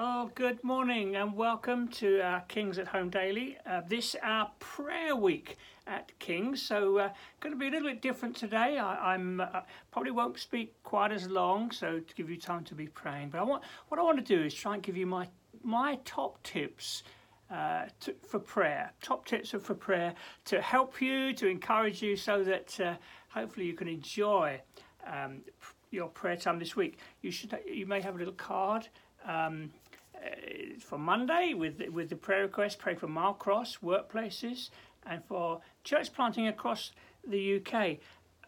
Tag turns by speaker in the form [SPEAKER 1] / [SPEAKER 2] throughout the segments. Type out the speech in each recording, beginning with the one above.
[SPEAKER 1] Well, good morning and welcome to our Kings at Home Daily. Uh, this our prayer week at Kings, so uh, going to be a little bit different today. I, am uh, probably won't speak quite as long, so to give you time to be praying. But I want what I want to do is try and give you my my top tips uh, to, for prayer. Top tips for prayer to help you, to encourage you, so that uh, hopefully you can enjoy um, your prayer time this week. You should you may have a little card um, uh, for Monday with with the prayer request. Pray for Mile Cross workplaces and for church planting across the UK.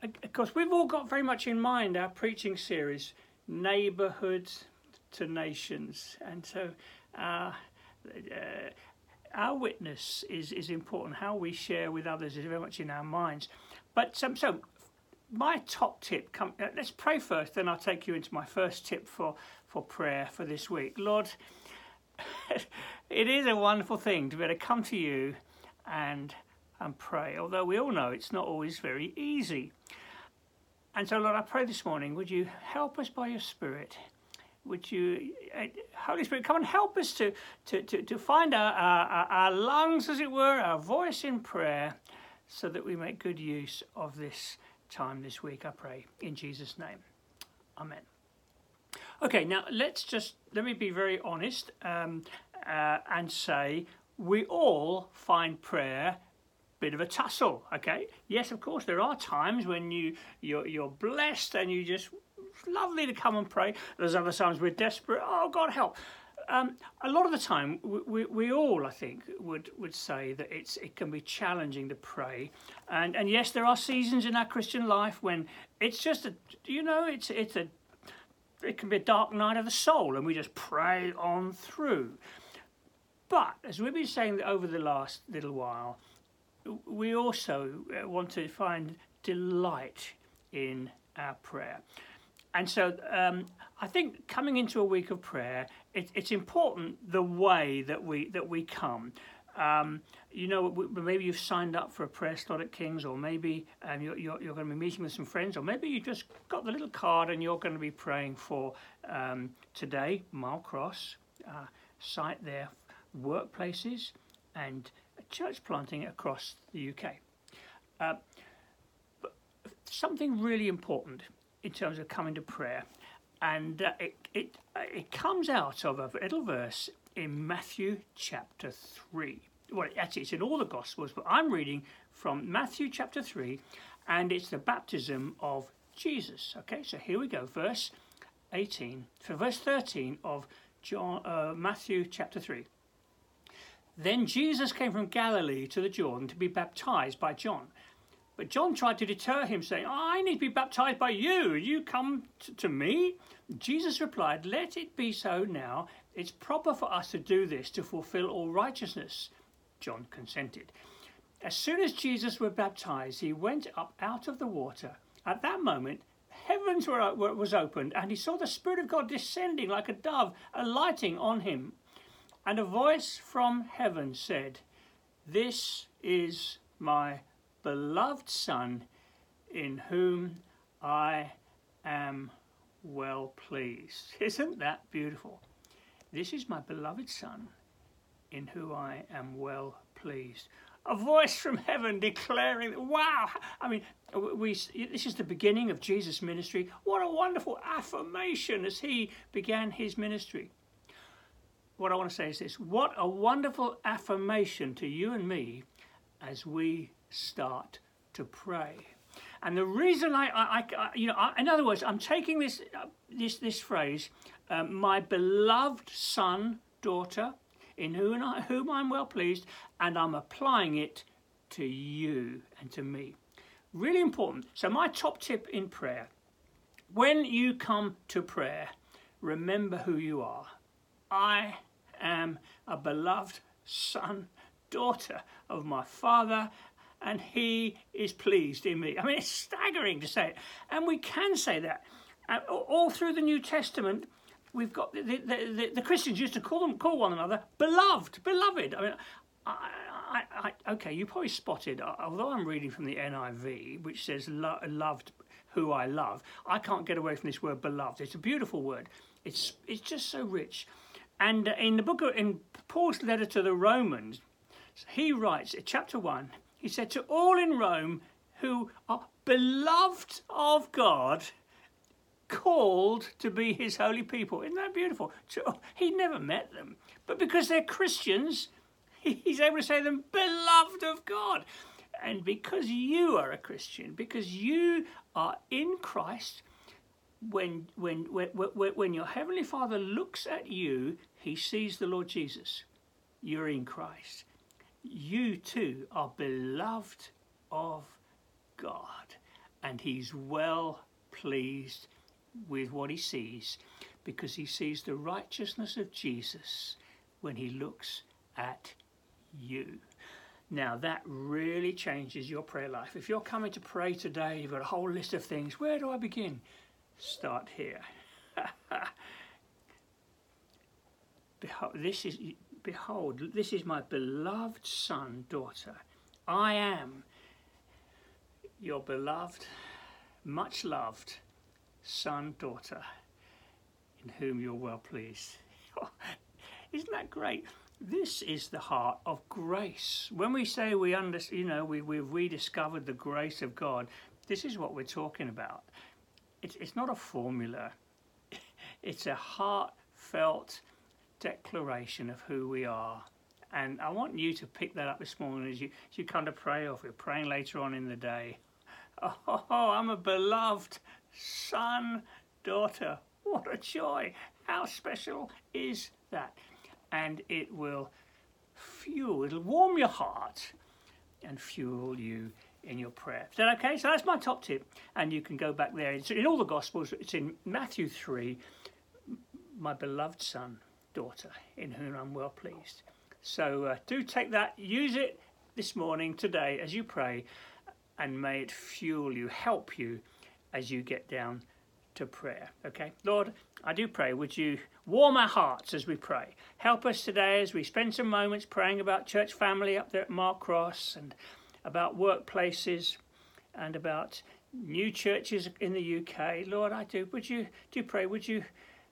[SPEAKER 1] Of course, we've all got very much in mind our preaching series, neighbourhoods to nations, and so. Uh, uh, our witness is, is important. How we share with others is very much in our minds. But um, so, my top tip. Come, uh, let's pray first. Then I'll take you into my first tip for for prayer for this week. Lord, it is a wonderful thing to be able to come to you and and pray. Although we all know it's not always very easy. And so, Lord, I pray this morning, would you help us by your Spirit? Would you, uh, Holy Spirit, come and help us to, to, to, to find our, our, our lungs, as it were, our voice in prayer, so that we make good use of this time this week, I pray, in Jesus' name. Amen. Okay, now let's just let me be very honest um, uh, and say we all find prayer a bit of a tussle. Okay, yes, of course, there are times when you you're, you're blessed and you just lovely to come and pray. There's other times we're desperate. Oh God, help! Um, a lot of the time, we, we, we, all, I think, would, would say that it's it can be challenging to pray, and and yes, there are seasons in our Christian life when it's just a you know it's it's a it can be a dark night of the soul, and we just pray on through. But as we've been saying over the last little while, we also uh, want to find delight in our prayer. And so um, I think coming into a week of prayer, it, it's important the way that we that we come. Um, you know, maybe you've signed up for a prayer slot at King's, or maybe um, you're, you're, you're, going to be meeting with some friends, or maybe you just got the little card and you're going to be praying for um, today, Mile Cross, uh, site there, workplaces, and church planting across the UK. Uh, something really important in terms of coming to prayer, and uh, it, it, it comes out of a little verse in Matthew chapter 3. Well, actually, it's in all the Gospels, but I'm reading from Matthew chapter 3, and it's the baptism of Jesus. Okay, so here we go, verse 18, for verse 13 of John, uh, Matthew chapter 3. Then Jesus came from Galilee to the Jordan to be baptized by John. But John tried to deter him, saying, I need to be baptized by you. You come t- to me? Jesus replied, Let it be so now. It's proper for us to do this to fulfill all righteousness. John consented. As soon as Jesus was baptized, he went up out of the water. At that moment, heavens were, uh, were, was opened, and he saw the Spirit of God descending like a dove, alighting on him. And a voice from heaven said, This is my beloved Son, in whom I am well pleased. Isn't that beautiful? This is my beloved Son, in whom I am well pleased. A voice from heaven declaring, wow! I mean, we, this is the beginning of Jesus' ministry. What a wonderful affirmation as he began his ministry. What I want to say is this what a wonderful affirmation to you and me as we start to pray. And the reason I, I, I you know, I, in other words, I'm taking this, uh, this, this phrase, um, my beloved son, daughter, in whom, I, whom I'm well pleased, and I'm applying it to you and to me. Really important. So, my top tip in prayer when you come to prayer, remember who you are. I am a beloved son, daughter of my Father and he is pleased in me. I mean, it's staggering to say it. And we can say that. Uh, all through the New Testament, we've got the, the, the, the, Christians used to call them call one another beloved, beloved. I mean, I, I, I, okay, you probably spotted, uh, although I'm reading from the NIV, which says lo- loved who I love, I can't get away from this word beloved. It's a beautiful word. It's, it's just so rich. And in the book of, in Paul's letter to the Romans, he writes, chapter 1, he said, To all in Rome who are beloved of God, called to be his holy people. Isn't that beautiful? Oh, he never met them, but because they're Christians, he's able to say them, beloved of God. And because you are a Christian, because you are in Christ, when, when, when, when your Heavenly Father looks at you, he sees the Lord Jesus. You're in Christ. You too are beloved of God, and he's well pleased with what he sees because he sees the righteousness of Jesus when he looks at you. Now, that really changes your prayer life. If you're coming to pray today, you've got a whole list of things. Where do I begin? Start here. this is, behold, this is my beloved son, daughter. I am your beloved, much loved son, daughter, in whom you're well pleased. Isn't that great? This is the heart of grace. When we say we understand, you know, we, we've rediscovered the grace of God, this is what we're talking about. It's, it's not a formula, it's a heartfelt declaration of who we are. And I want you to pick that up this morning as you, as you kind of pray, or if you're praying later on in the day. Oh, I'm a beloved son, daughter. What a joy! How special is that? And it will fuel, it'll warm your heart and fuel you in your prayer. Is that okay? So that's my top tip. And you can go back there. It's in all the Gospels, it's in Matthew 3, my beloved son, daughter, in whom I'm well pleased. So uh, do take that, use it this morning, today, as you pray, and may it fuel you, help you as you get down to prayer. Okay, Lord, I do pray, would you warm our hearts as we pray? Help us today as we spend some moments praying about church family up there at Mile Cross and about workplaces and about new churches in the UK. Lord, I do. Would you do pray? Would you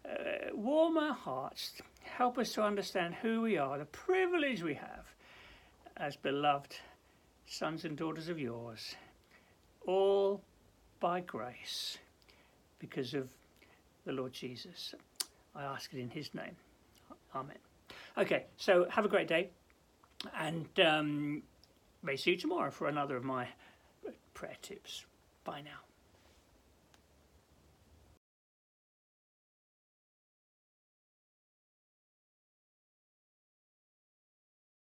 [SPEAKER 1] uh, warm our hearts? Help us to understand who we are, the privilege we have as beloved sons and daughters of yours, all by grace because of the Lord Jesus. I ask it in his name. Amen. Okay, so have a great day and um, may see you tomorrow for another of my prayer tips. Bye now.